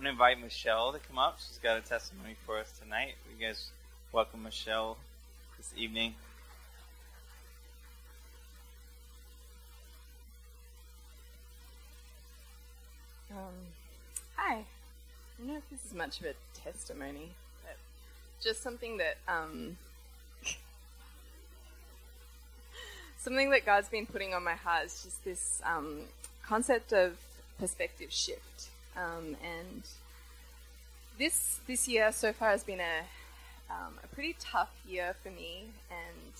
I'm going to invite Michelle to come up. She's got a testimony for us tonight. You guys welcome Michelle this evening. Um, hi. I don't know if this is much of a testimony, but just something that um, something that God's been putting on my heart is just this um, concept of perspective shift. Um, and this this year so far has been a um, a pretty tough year for me, and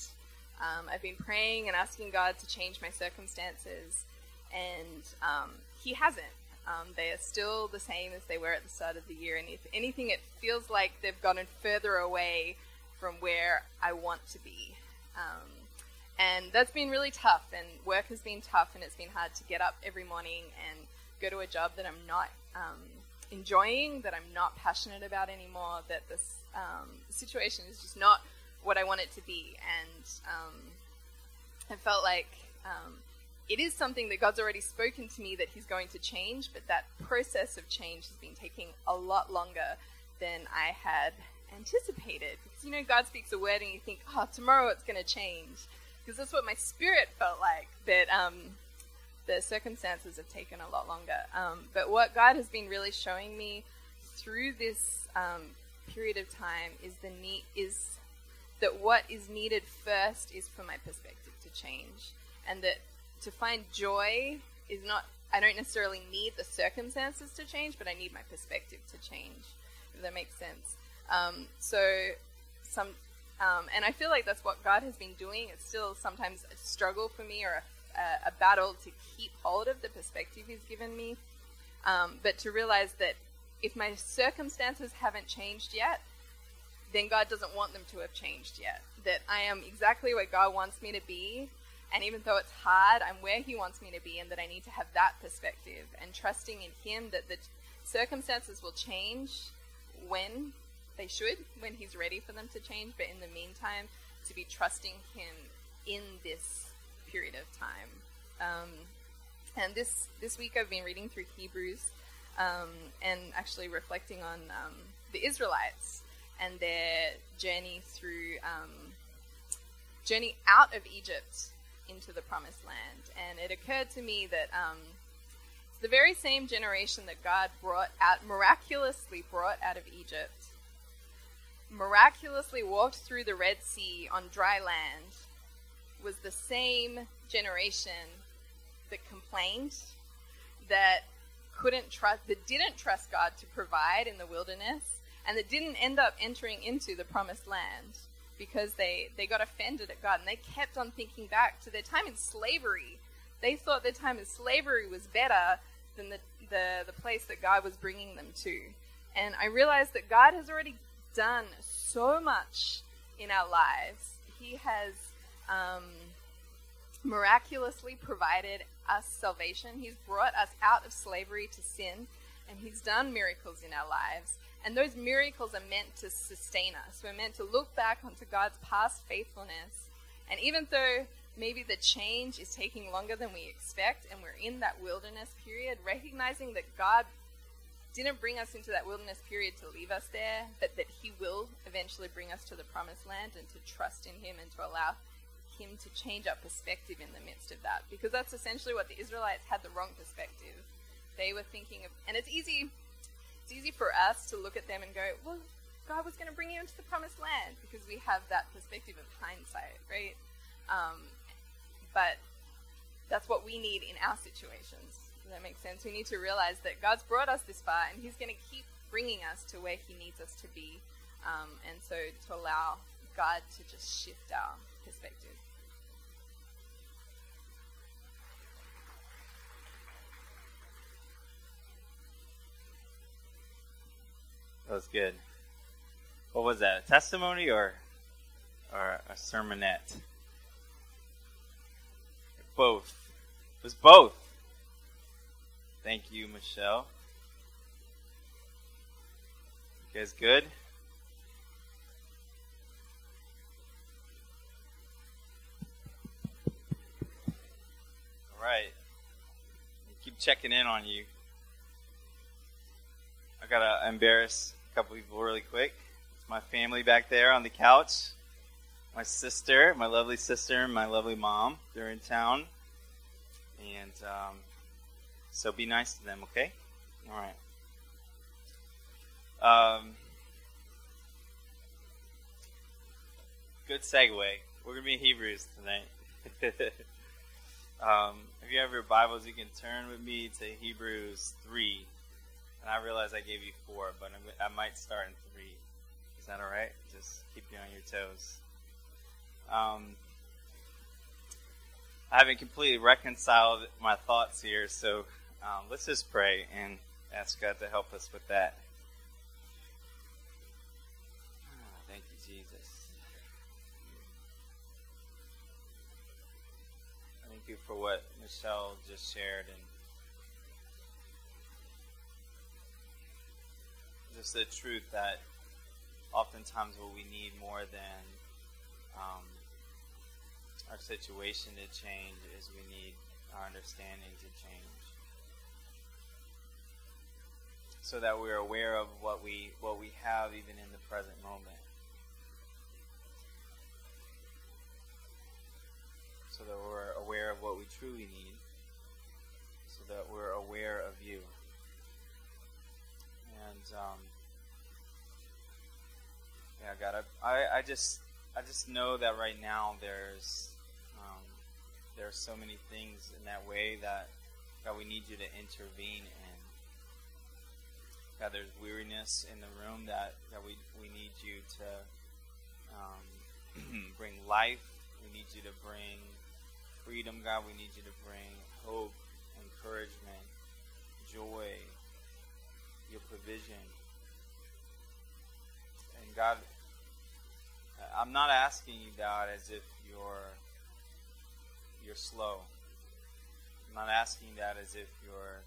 um, I've been praying and asking God to change my circumstances, and um, He hasn't. Um, they are still the same as they were at the start of the year, and if anything, it feels like they've gotten further away from where I want to be. Um, and that's been really tough, and work has been tough, and it's been hard to get up every morning and go to a job that I'm not um, enjoying, that I'm not passionate about anymore, that this um, situation is just not what I want it to be. And um, I felt like um, it is something that God's already spoken to me that He's going to change, but that process of change has been taking a lot longer than I had anticipated. Because, you know, God speaks a word and you think, oh, tomorrow it's going to change. Because that's what my spirit felt like. But the circumstances have taken a lot longer. Um, but what God has been really showing me through this um, period of time is the need is that what is needed first is for my perspective to change, and that to find joy is not. I don't necessarily need the circumstances to change, but I need my perspective to change. If that makes sense. Um, so some. Um, and I feel like that's what God has been doing. It's still sometimes a struggle for me or a a, a battle to keep hold of the perspective He's given me, um, but to realize that if my circumstances haven't changed yet, then God doesn't want them to have changed yet. That I am exactly where God wants me to be, and even though it's hard, I'm where He wants me to be, and that I need to have that perspective and trusting in Him that the circumstances will change when they should, when He's ready for them to change. But in the meantime, to be trusting Him in this period of time. Um, and this this week I've been reading through Hebrews um, and actually reflecting on um, the Israelites and their journey through um, journey out of Egypt into the Promised Land. And it occurred to me that um, the very same generation that God brought out miraculously brought out of Egypt, miraculously walked through the Red Sea on dry land was the same generation that complained, that couldn't trust, that didn't trust God to provide in the wilderness, and that didn't end up entering into the promised land because they, they got offended at God and they kept on thinking back to their time in slavery. They thought their time in slavery was better than the, the, the place that God was bringing them to. And I realized that God has already done so much in our lives. He has um, miraculously provided us salvation. He's brought us out of slavery to sin, and He's done miracles in our lives. And those miracles are meant to sustain us. We're meant to look back onto God's past faithfulness. And even though maybe the change is taking longer than we expect, and we're in that wilderness period, recognizing that God didn't bring us into that wilderness period to leave us there, but that He will eventually bring us to the promised land and to trust in Him and to allow him to change our perspective in the midst of that because that's essentially what the Israelites had the wrong perspective. They were thinking of, and it's easy, it's easy for us to look at them and go, well, God was going to bring you into the promised land because we have that perspective of hindsight, right? Um, but that's what we need in our situations. Does that make sense? We need to realize that God's brought us this far and He's going to keep bringing us to where He needs us to be. Um, and so to allow God to just shift our perspective. That was good. What was that? A testimony or or a sermonette? Both. It was both. Thank you, Michelle. You guys good? All right. Keep checking in on you. I gotta embarrass a couple people really quick. It's my family back there on the couch. My sister, my lovely sister, and my lovely mom. They're in town, and um, so be nice to them, okay? All right. Um, good segue. We're gonna be in Hebrews tonight. um, if you have your Bibles, you can turn with me to Hebrews three. And I realize I gave you four, but I might start in three. Is that all right? Just keep you on your toes. Um, I haven't completely reconciled my thoughts here, so um, let's just pray and ask God to help us with that. Ah, thank you, Jesus. Thank you for what Michelle just shared and just the truth that oftentimes what we need more than um, our situation to change is we need our understanding to change. So that we're aware of what we what we have even in the present moment. So that we're aware of what we truly need. So that we're aware of you. And um, yeah, God, I, I just I just know that right now there's um, there are so many things in that way that God, we need you to intervene in. God, there's weariness in the room that, that we, we need you to um, bring life. We need you to bring freedom, God. We need you to bring hope, encouragement, God, I'm not asking you, God, as if you're you're slow. I'm not asking that as if you're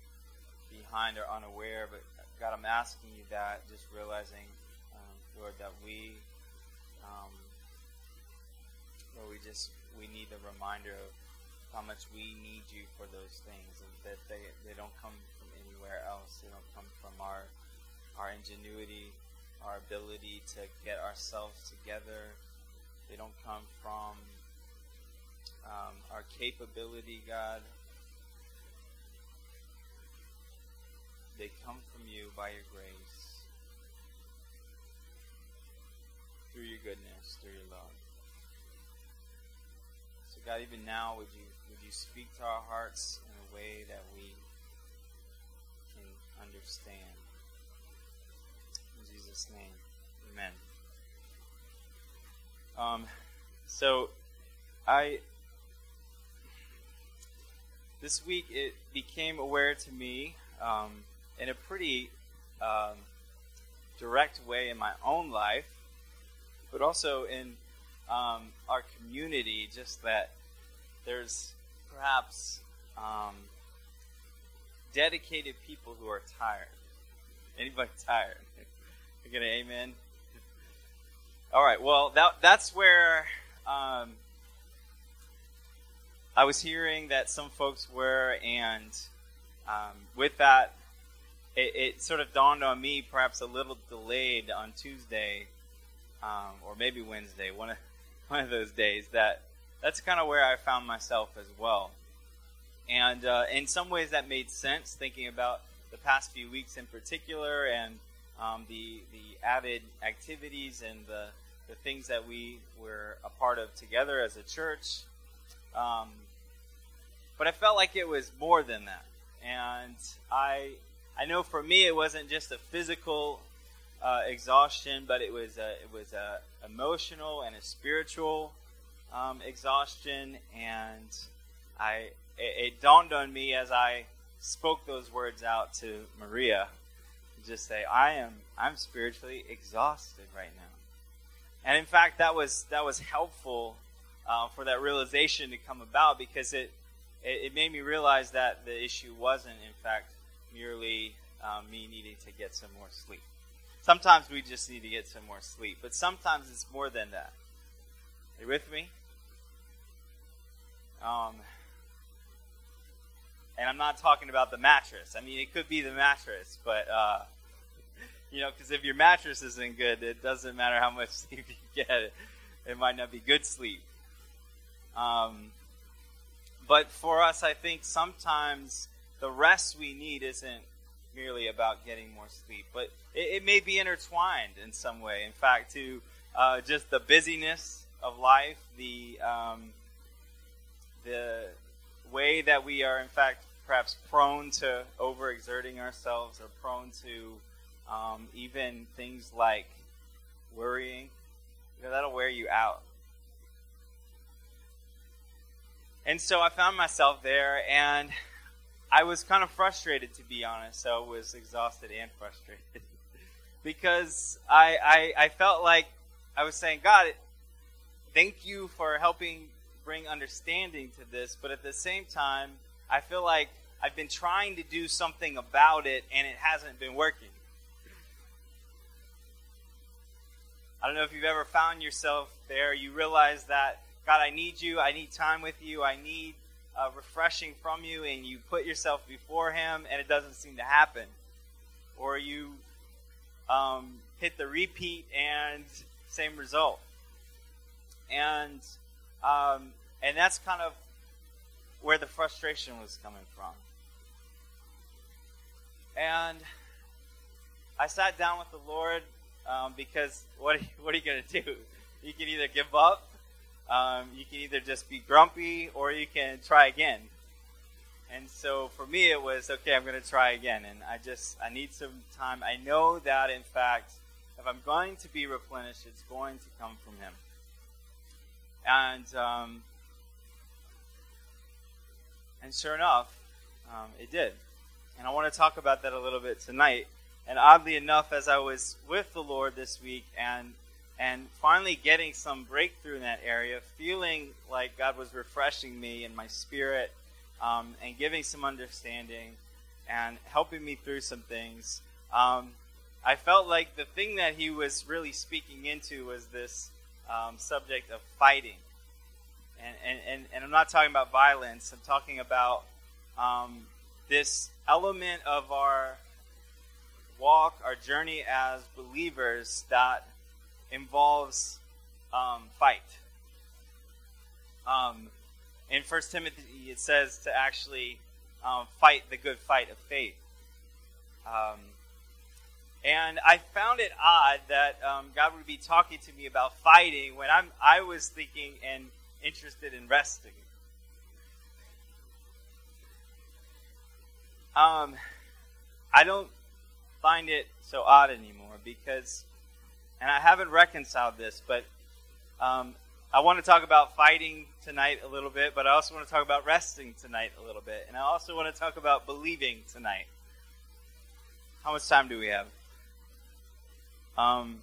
behind or unaware, but God, I'm asking you that, just realizing, um, Lord, that we, um, Lord, we just we need a reminder of how much we need you for those things, and that they they don't come from anywhere else. They don't come from our our ingenuity, our ability to get ourselves together. They don't come from um, our capability, God. They come from you by your grace, through your goodness, through your love. So, God, even now, would you would you speak to our hearts in a way that we can understand? In Jesus' name, Amen. Um, so, I this week it became aware to me um, in a pretty um, direct way in my own life, but also in um, our community, just that there's perhaps um, dedicated people who are tired. Anybody tired? Get an amen? All right. Well, that that's where um, I was hearing that some folks were, and um, with that, it, it, sort of dawned on me, perhaps a little delayed on Tuesday, um, or maybe Wednesday, one of one of those days. That that's kind of where I found myself as well, and uh, in some ways that made sense, thinking about the past few weeks in particular, and um, the the added activities and the the things that we were a part of together as a church. Um, but I felt like it was more than that, and I I know for me it wasn't just a physical uh, exhaustion, but it was a, it was a emotional and a spiritual um, exhaustion, and I it, it, dawned on me as I spoke those words out to Maria, just say I am I'm spiritually exhausted right now, and in fact that was that was helpful uh, for that realization to come about because it it, it made me realize that the issue wasn't, in fact, merely um, me needing to get some more sleep. Sometimes we just need to get some more sleep, but sometimes it's more than that. Are you with me? Um, and I'm not talking about the mattress. I mean, it could be the mattress, but uh, you know, because if your mattress isn't good, it doesn't matter how much sleep you get. It, might not be good sleep. Um, but for us, I think sometimes the rest we need isn't merely about getting more sleep, but it, it may be intertwined in some way. In fact, to uh, just the busyness of life, the um, the way that we are, in fact, perhaps prone to overexerting ourselves or prone to um, even things like worrying. You know, that'll wear you out. And so I found myself there, and I was kind of frustrated, to be honest. So I was exhausted and frustrated because I, I, I felt like I was saying, God, thank you for helping bring understanding to this, but at the same time, I feel like I've been trying to do something about it and it hasn't been working. I don't know if you've ever found yourself there. You realize that, God, I need you. I need time with you. I need uh, refreshing from you. And you put yourself before Him and it doesn't seem to happen. Or you um, hit the repeat and same result. And um, and that's kind of where the frustration was coming from. And I sat down with the Lord um, because what what are you going to do? You can either give up, um, you can either just be grumpy, or you can try again. And so for me, it was okay. I'm going to try again, and I just I need some time. I know that in fact, if I'm going to be replenished, it's going to come from Him. And um, and sure enough, um, it did. And I want to talk about that a little bit tonight. And oddly enough, as I was with the Lord this week and and finally getting some breakthrough in that area, feeling like God was refreshing me in my spirit um, and giving some understanding and helping me through some things, um, I felt like the thing that He was really speaking into was this um, subject of fighting. And, and, and, and, I'm not talking about violence, I'm talking about um, this element of our walk, our journey as believers that involves um, fight. Um, in First Timothy, it says to actually um, fight the good fight of faith. Um, and I found it odd that um, God would be talking to me about fighting when I'm I was thinking and interested in resting. Um, I don't find it so odd anymore because, and I haven't reconciled this, but um, I want to talk about fighting tonight a little bit, but I also want to talk about resting tonight a little bit, and I also want to talk about believing tonight. How much time do we have? Um,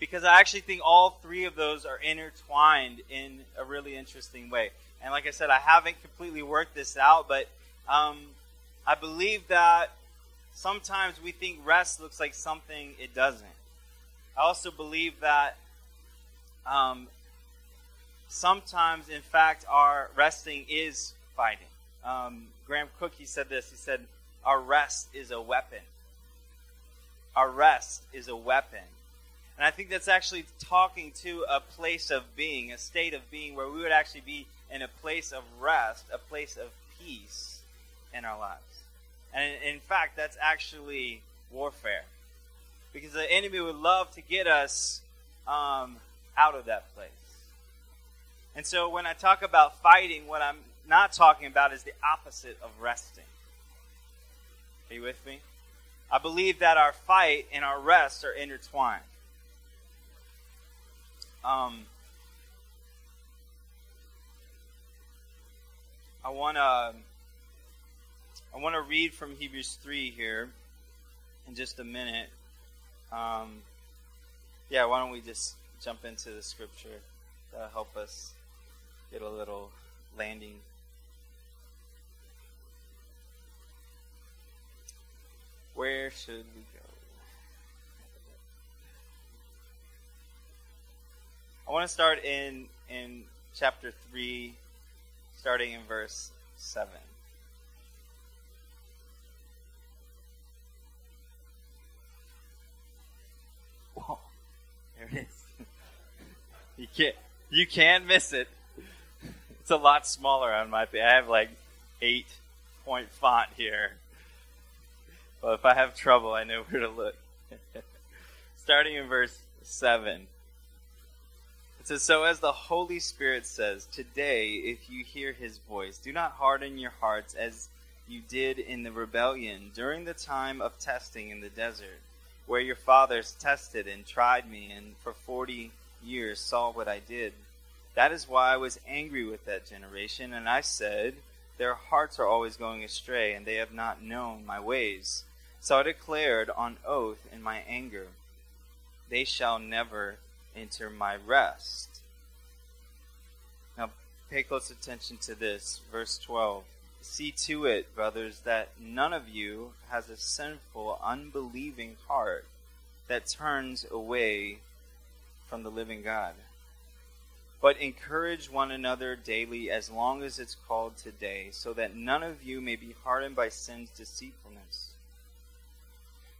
because I actually think all three of those are intertwined in a really interesting way. And like I said, I haven't completely worked this out, but um, I believe that sometimes we think rest looks like something it doesn't. I also believe that um, sometimes, in fact, our resting is fighting. Um, Graham Cooke, he said this. He said, Our rest is a weapon. Our rest is a weapon. And I think that's actually talking to a place of being, a state of being where we would actually be in a place of rest, a place of peace in our lives. And in fact, that's actually warfare. Because the enemy would love to get us um, out of that place. And so when I talk about fighting, what I'm not talking about is the opposite of resting. Are you with me? I believe that our fight and our rest are intertwined. Um, I want to I want to read from Hebrews 3 here in just a minute. Um, yeah, why don't we just jump into the scripture to help us get a little landing. Where should we go? I want to start in in chapter 3 starting in verse 7. There it is. you can't you can miss it. It's a lot smaller on my. I have like eight point font here. But if I have trouble, I know where to look. Starting in verse seven. It says, So as the Holy Spirit says, Today, if you hear his voice, do not harden your hearts as you did in the rebellion during the time of testing in the desert where your fathers tested and tried me, and for forty years saw what I did. That is why I was angry with that generation, and I said, Their hearts are always going astray, and they have not known my ways. So I declared on oath in my anger, They shall never enter my rest. Now, pay close attention to this, verse 12. See to it, brothers, that none of you has a sinful, unbelieving heart that turns away from the living God. But encourage one another daily as long as it's called today, so that none of you may be hardened by sin's deceitfulness.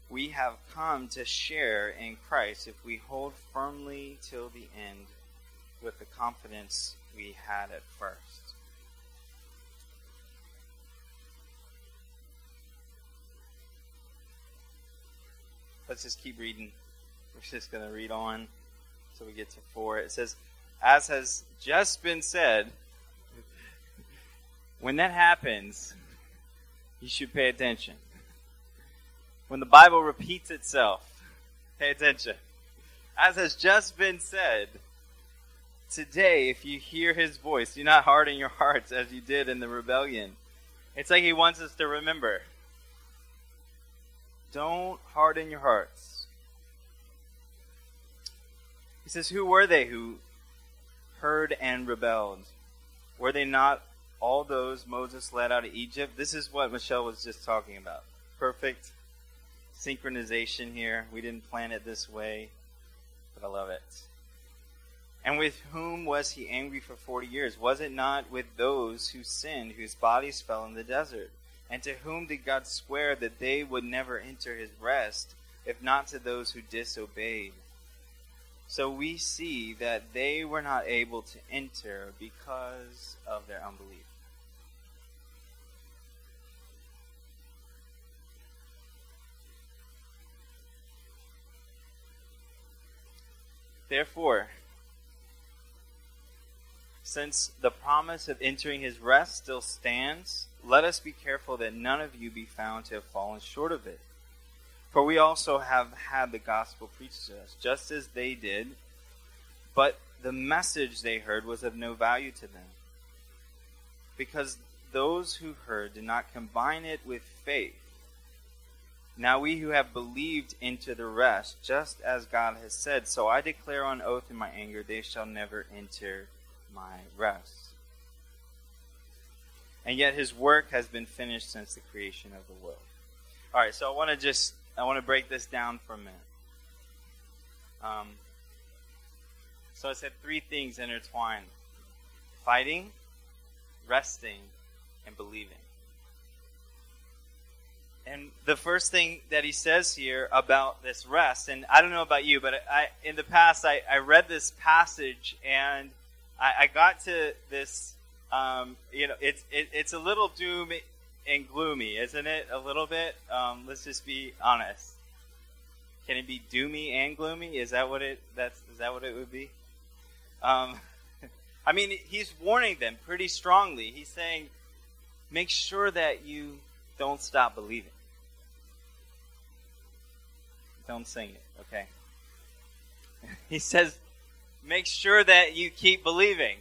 We have come to share in Christ if we hold firmly till the end with the confidence we had at first. Let's just keep reading. We're just going to read on till we get to 4. It says, As has just been said, when that happens, you should pay attention. When the Bible repeats itself, pay attention. As has just been said, today, if you hear his voice, do not harden your hearts as you did in the rebellion. It's like he wants us to remember. Don't harden your hearts. He says, Who were they who heard and rebelled? Were they not all those Moses led out of Egypt? This is what Michelle was just talking about. Perfect synchronization here. We didn't plan it this way, but I love it. And with whom was he angry for forty years? Was it not with those who sinned, whose bodies fell in the desert? And to whom did God swear that they would never enter his rest, if not to those who disobeyed? So we see that they were not able to enter because of their unbelief. Therefore, since the promise of entering his rest still stands, let us be careful that none of you be found to have fallen short of it. For we also have had the gospel preached to us, just as they did, but the message they heard was of no value to them. Because those who heard did not combine it with faith. Now we who have believed into the rest, just as God has said. So I declare on oath in my anger, they shall never enter my rest and yet his work has been finished since the creation of the world. All right, so I want to just I want to break this down for a minute. Um, so I said three things intertwined: fighting, resting, and believing. And the first thing that he says here about this rest, and I don't know about you, but I, in the past I, I read this passage and I, I got to this um, you know, it's it, it's a little doom and gloomy, isn't it? A little bit. Um, let's just be honest. Can it be doomy and gloomy? Is that what it? That's is that what it would be? Um, I mean, he's warning them pretty strongly. He's saying, make sure that you don't stop believing. Don't sing it, okay? he says, make sure that you keep believing.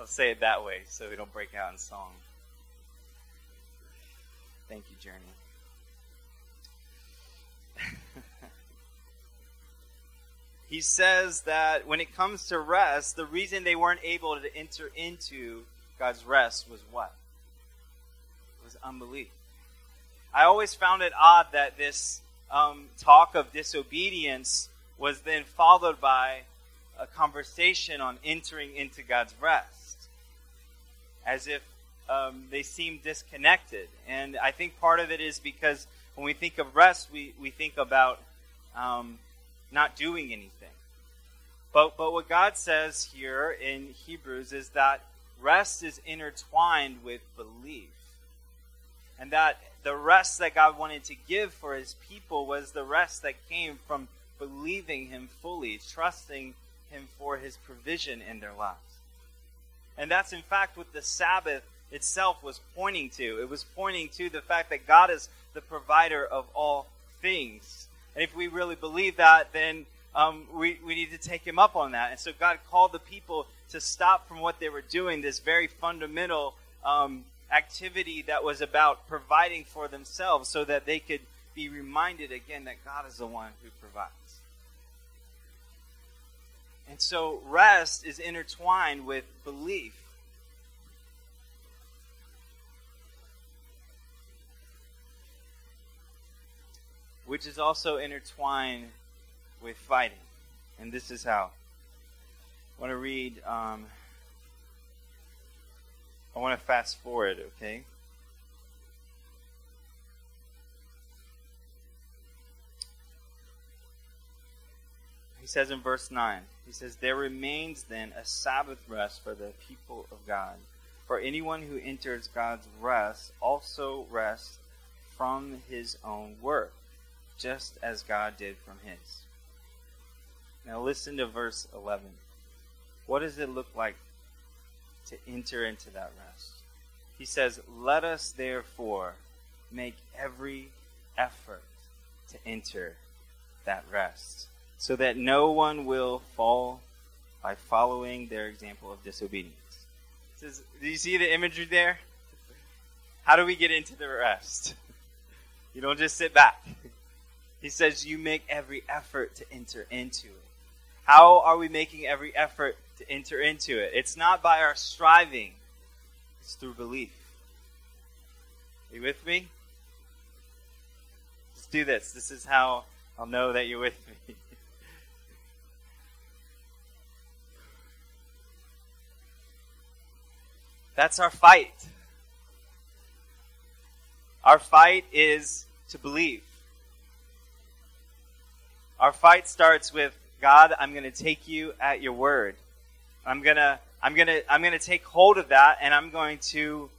I'll say it that way so we don't break out in song. Thank you, Journey. he says that when it comes to rest, the reason they weren't able to enter into God's rest was what? It was unbelief. I always found it odd that this um, talk of disobedience was then followed by a conversation on entering into God's rest as if um, they seem disconnected. And I think part of it is because when we think of rest, we, we think about um, not doing anything. But, but what God says here in Hebrews is that rest is intertwined with belief. And that the rest that God wanted to give for his people was the rest that came from believing him fully, trusting him for his provision in their lives. And that's in fact what the Sabbath itself was pointing to. It was pointing to the fact that God is the provider of all things. And if we really believe that, then um, we, we need to take him up on that. And so God called the people to stop from what they were doing, this very fundamental um, activity that was about providing for themselves so that they could be reminded again that God is the one who provides. And so rest is intertwined with belief. Which is also intertwined with fighting. And this is how. I want to read, um, I want to fast forward, okay? He says in verse 9, he says, There remains then a Sabbath rest for the people of God. For anyone who enters God's rest also rests from his own work, just as God did from his. Now listen to verse 11. What does it look like to enter into that rest? He says, Let us therefore make every effort to enter that rest, so that no one will fall by following their example of disobedience. Says, do you see the imagery there? How do we get into the rest? You don't just sit back. He says, You make every effort to enter into it. How are we making every effort to enter into it? It's not by our striving, it's through belief. Are you with me? Let's do this. This is how I'll know that you're with me. That's our fight. Our fight is to believe. Our fight starts with God, I'm going to take you at your word. I'm going to I'm going to I'm going to take hold of that and I'm going to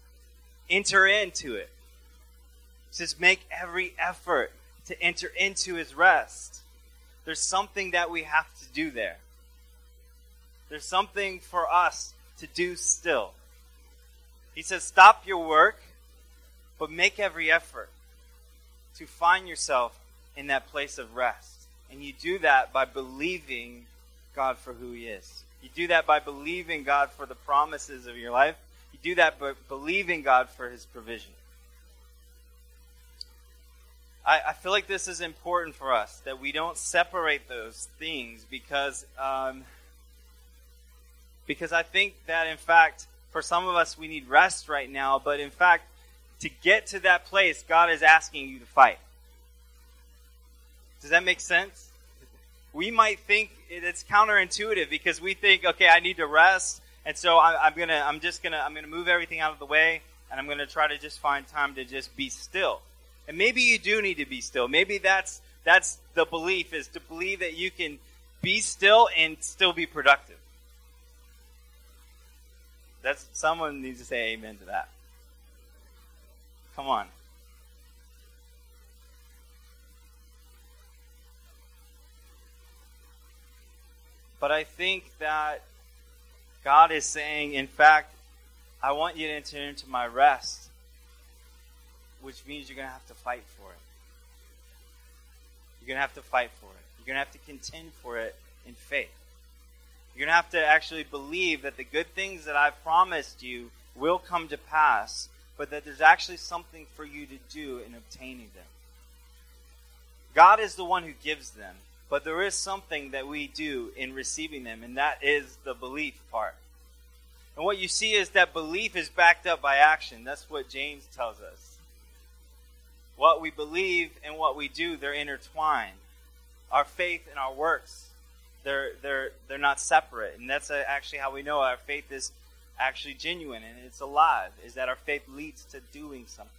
enter into it. Says make every effort to enter into his rest. There's something that we have to do there. There's something for us to do still. He says stop your work but make every effort to find yourself in that place of rest. And you do that by believing God for who He is. You do that by believing God for the promises of your life. You do that by believing God for His provision. I, I feel like this is important for us that we don't separate those things because um, because I think that in fact for some of us we need rest right now, but in fact to get to that place, God is asking you to fight. Does that make sense? We might think it's counterintuitive because we think, okay, I need to rest, and so I, am gonna, I'm just gonna, I'm gonna move everything out of the way, and I'm gonna try to just find time to just be still. And maybe you do need to be still. Maybe that's that's the belief is to believe that you can be still and still be productive. That's someone needs to say amen to that. Come on. But I think that God is saying, in fact, I want you to enter into my rest, which means you're going to have to fight for it. You're going to have to fight for it. You're going to have to contend for it in faith. You're going to have to actually believe that the good things that I've promised you will come to pass, but that there's actually something for you to do in obtaining them. God is the one who gives them. But there is something that we do in receiving them, and that is the belief part. And what you see is that belief is backed up by action. That's what James tells us. What we believe and what we do, they're intertwined. Our faith and our works, they're, they're, they're not separate. And that's actually how we know our faith is actually genuine and it's alive, is that our faith leads to doing something.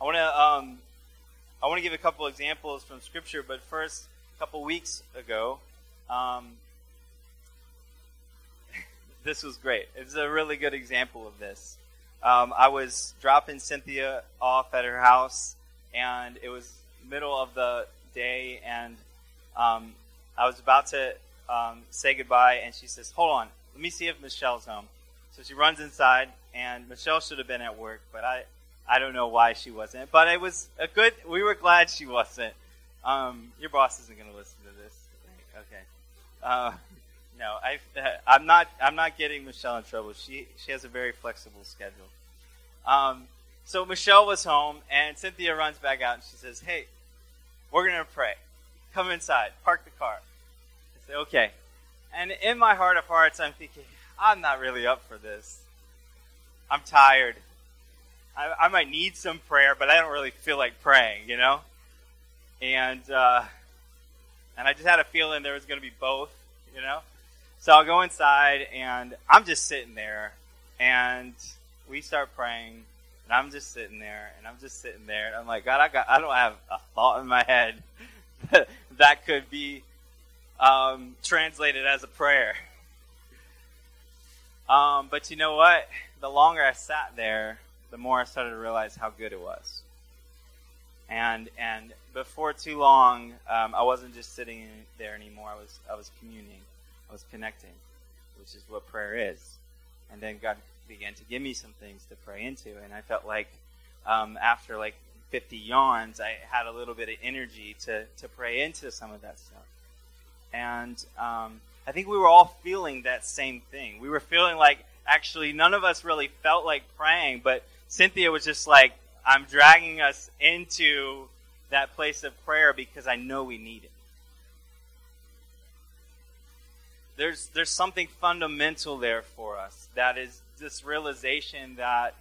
I want to um, I want to give a couple examples from Scripture, but first, a couple weeks ago, um, this was great. It's a really good example of this. Um, I was dropping Cynthia off at her house, and it was middle of the day, and um, I was about to um, say goodbye, and she says, "Hold on, let me see if Michelle's home." So she runs inside, and Michelle should have been at work, but I, I don't know why she wasn't. But it was a good. We were glad she wasn't. Um, your boss isn't going to listen to this, okay? Uh, no, I, uh, I'm not. I'm not getting Michelle in trouble. She she has a very flexible schedule. Um, so Michelle was home, and Cynthia runs back out, and she says, "Hey, we're gonna pray. Come inside. Park the car." I say, "Okay." And in my heart of hearts, I'm thinking, I'm not really up for this. I'm tired. I, I might need some prayer, but I don't really feel like praying, you know. And uh, and I just had a feeling there was going to be both, you know. So I'll go inside, and I'm just sitting there, and we start praying, and I'm just sitting there, and I'm just sitting there, and I'm like, God, I got, I don't have a thought in my head could be um, translated as a prayer. Um, but you know what? The longer I sat there, the more I started to realize how good it was. And and before too long, um, I wasn't just sitting there anymore. I was I was communing. I was connecting, which is what prayer is. And then God began to give me some things to pray into, and I felt like um, after like 50 yawns, I had a little bit of energy to to pray into some of that stuff. And um, I think we were all feeling that same thing. We were feeling like actually none of us really felt like praying, but Cynthia was just like, I'm dragging us into that place of prayer because I know we need it. there's there's something fundamental there for us. That is this realization that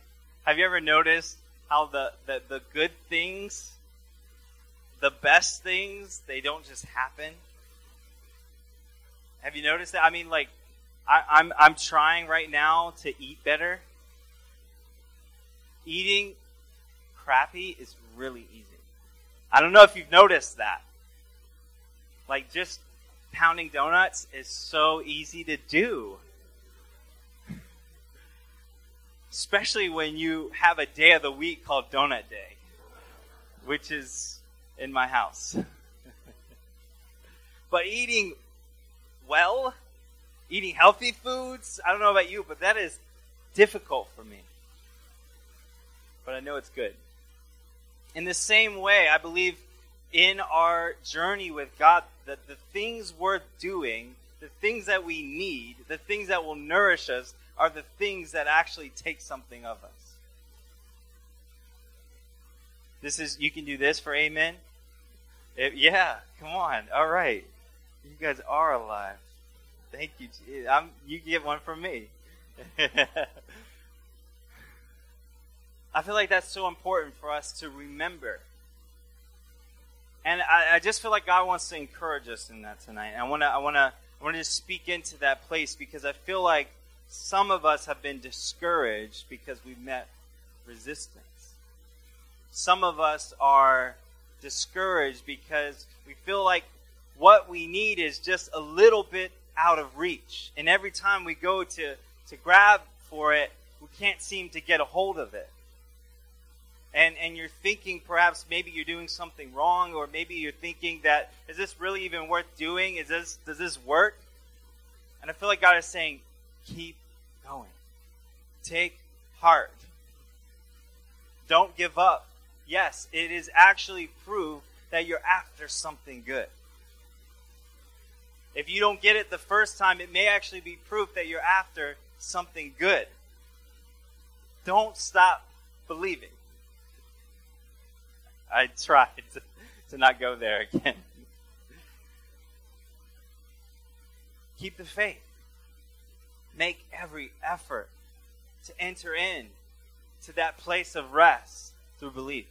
have you ever noticed how the, the, the good things, the best things, they don't just happen? Have you noticed that? I mean, like, I, I'm I'm trying right now to eat better. Eating crappy is really easy. I don't know if you've noticed that. Like, just pounding donuts is so easy to do. Especially when you have a day of the week called Donut Day, which is in my house. but eating well, eating healthy foods, I don't know about you, but that is difficult for me. But I know it's good. In the same way, I believe in our journey with God that the things we're doing, the things that we need, the things that will nourish us, are the things that actually take something of us. This is, you can do this for amen? It, yeah, come on. All right. You guys are alive. Thank you. I'm, you get one from me. I feel like that's so important for us to remember and I, I, just feel like God wants to encourage us in that tonight. I want to, I want to, I want to just speak into that place because I feel like some of us have been discouraged because we've met resistance. Some of us are discouraged because we feel like what we need is just a little bit out of reach. And every time we go to, to grab for it, we can't seem to get a hold of it and, and you're thinking perhaps maybe you're doing something wrong, or maybe you're thinking that is this really even worth doing? Is this does this work? And I feel like God is saying, keep going. Take heart. Don't give up. Yes, it is actually proof that you're after something good. If you don't get it the first time, it may actually be proof that you're after something good. Don't stop believing. I tried to, to not go there again. Keep the faith. Make every effort to enter in to that place of rest through belief.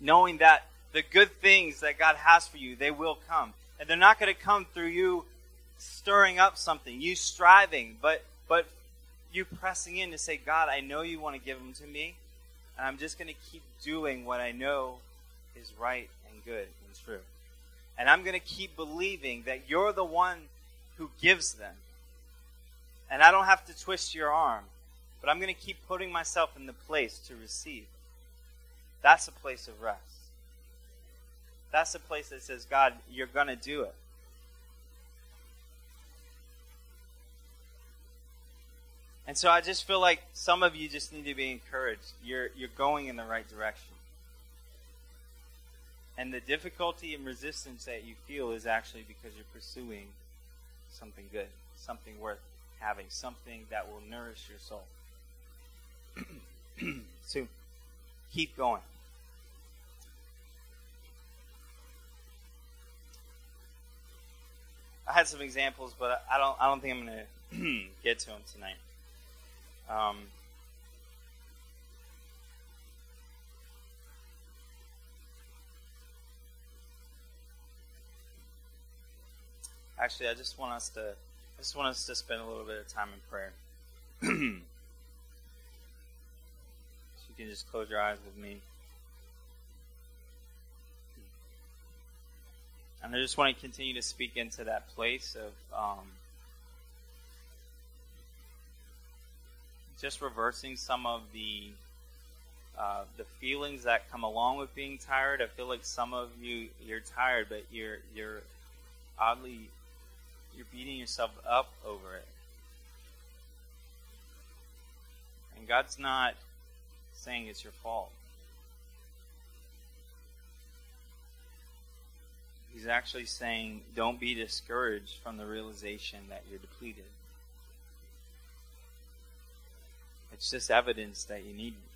Knowing that the good things that God has for you, they will come. And they're not going to come through you stirring up something, you striving, but but you pressing in to say, God, I know you want to give them to me. And I'm just going to keep doing what I know is right and good and true. And I'm going to keep believing that you're the one who gives them. And I don't have to twist your arm, but I'm going to keep putting myself in the place to receive. That's a place of rest. That's a place that says, God, you're going to do it. And so I just feel like some of you just need to be encouraged. You're, you're going in the right direction. And the difficulty and resistance that you feel is actually because you're pursuing something good, something worth having, something that will nourish your soul. so keep going. I had some examples, but I don't. I don't think I'm going to get to them tonight. Um, actually, I just want us to. I just want us to spend a little bit of time in prayer. so you can just close your eyes with me. And I just want to continue to speak into that place of um, just reversing some of the uh, the feelings that come along with being tired. I feel like some of you you're tired, but you're you're oddly you're beating yourself up over it. And God's not saying it's your fault. He's actually saying, don't be discouraged from the realization that you're depleted. It's just evidence that you need me.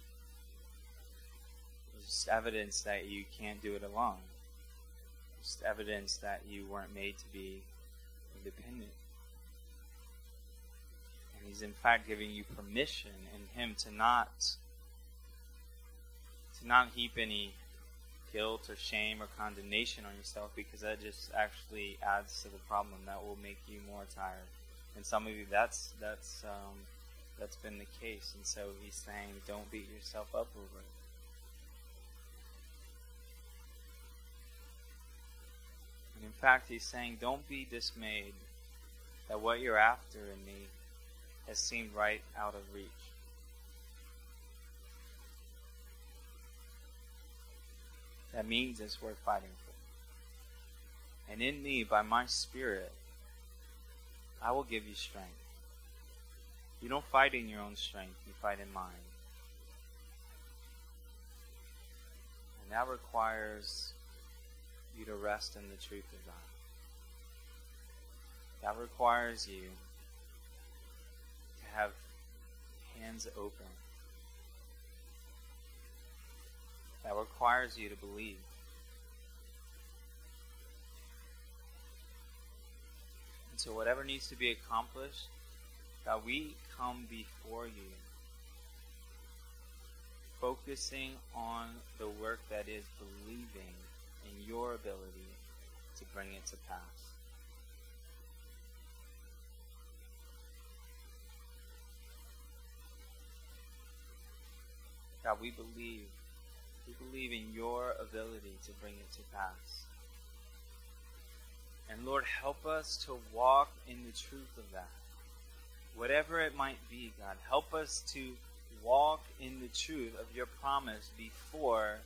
It's just evidence that you can't do it alone. It's just evidence that you weren't made to be independent. And he's in fact giving you permission in him to not to not heap any guilt or shame or condemnation on yourself because that just actually adds to the problem. That will make you more tired. And some of you, that's that's um, that's been the case. And so he's saying, don't beat yourself up over it. And in fact, he's saying, don't be dismayed that what you're after in me has seemed right out of reach. That means it's worth fighting for. And in me, by my Spirit, I will give you strength. You don't fight in your own strength, you fight in mine. And that requires you to rest in the truth of God. That requires you to have hands open. That requires you to believe. And so, whatever needs to be accomplished, God, we come before you, focusing on the work that is believing in your ability to bring it to pass. God, we believe. We believe in your ability to bring it to pass. And Lord, help us to walk in the truth of that whatever it might be, God. Help us to walk in the truth of your promise before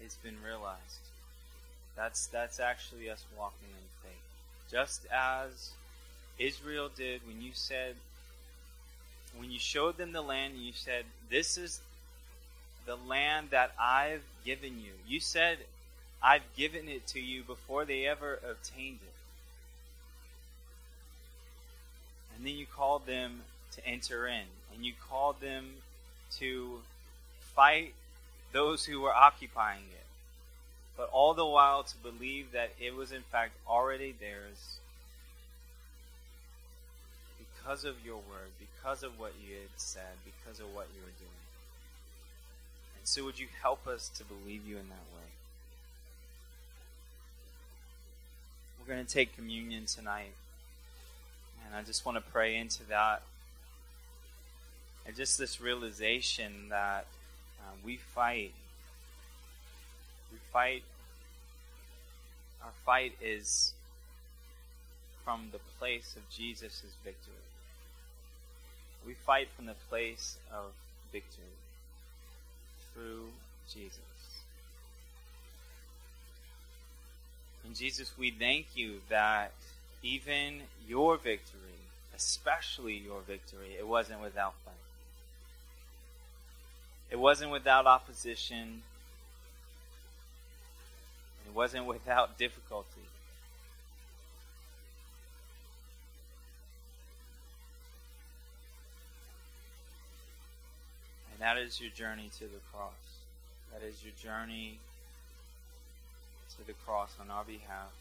it's been realized. That's that's actually us walking in faith. Just as Israel did when you said when you showed them the land and you said, This is the land that I've given you. You said I've given it to you before they ever obtained it. And then you called them to enter in. And you called them to fight those who were occupying it. But all the while to believe that it was in fact already theirs because of your word, because of what you had said, because of what you were doing. And so would you help us to believe you in that way? We're going to take communion tonight. And I just want to pray into that. And just this realization that uh, we fight. We fight. Our fight is from the place of Jesus' victory. We fight from the place of victory through Jesus. And Jesus, we thank you that even your victory, especially your victory, it wasn't without fight. It wasn't without opposition. It wasn't without difficulty. And that is your journey to the cross. That is your journey to the cross on our behalf.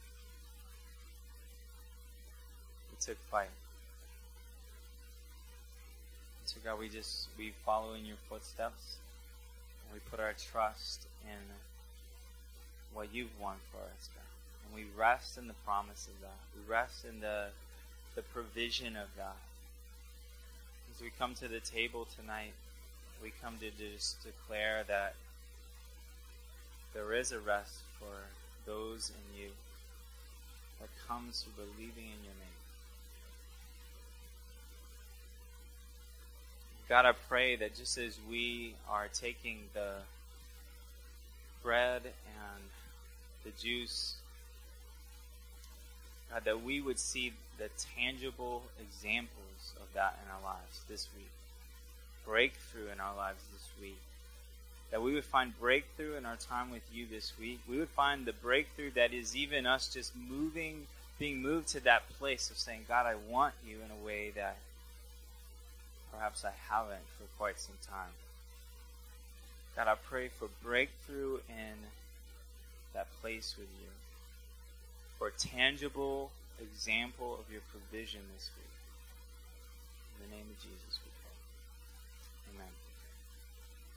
It took fight. So God, we just we follow in your footsteps and we put our trust in what you've won for us, God. And we rest in the promise of that. We rest in the the provision of that. As we come to the table tonight, we come to just declare that there is a rest for those in you that comes through believing in your name. God, I pray that just as we are taking the bread and the juice, God, that we would see the tangible examples of that in our lives this week breakthrough in our lives this week. That we would find breakthrough in our time with you this week. We would find the breakthrough that is even us just moving, being moved to that place of saying, God, I want you in a way that perhaps I haven't for quite some time. God, I pray for breakthrough in that place with you, for a tangible example of your provision this week. In the name of Jesus,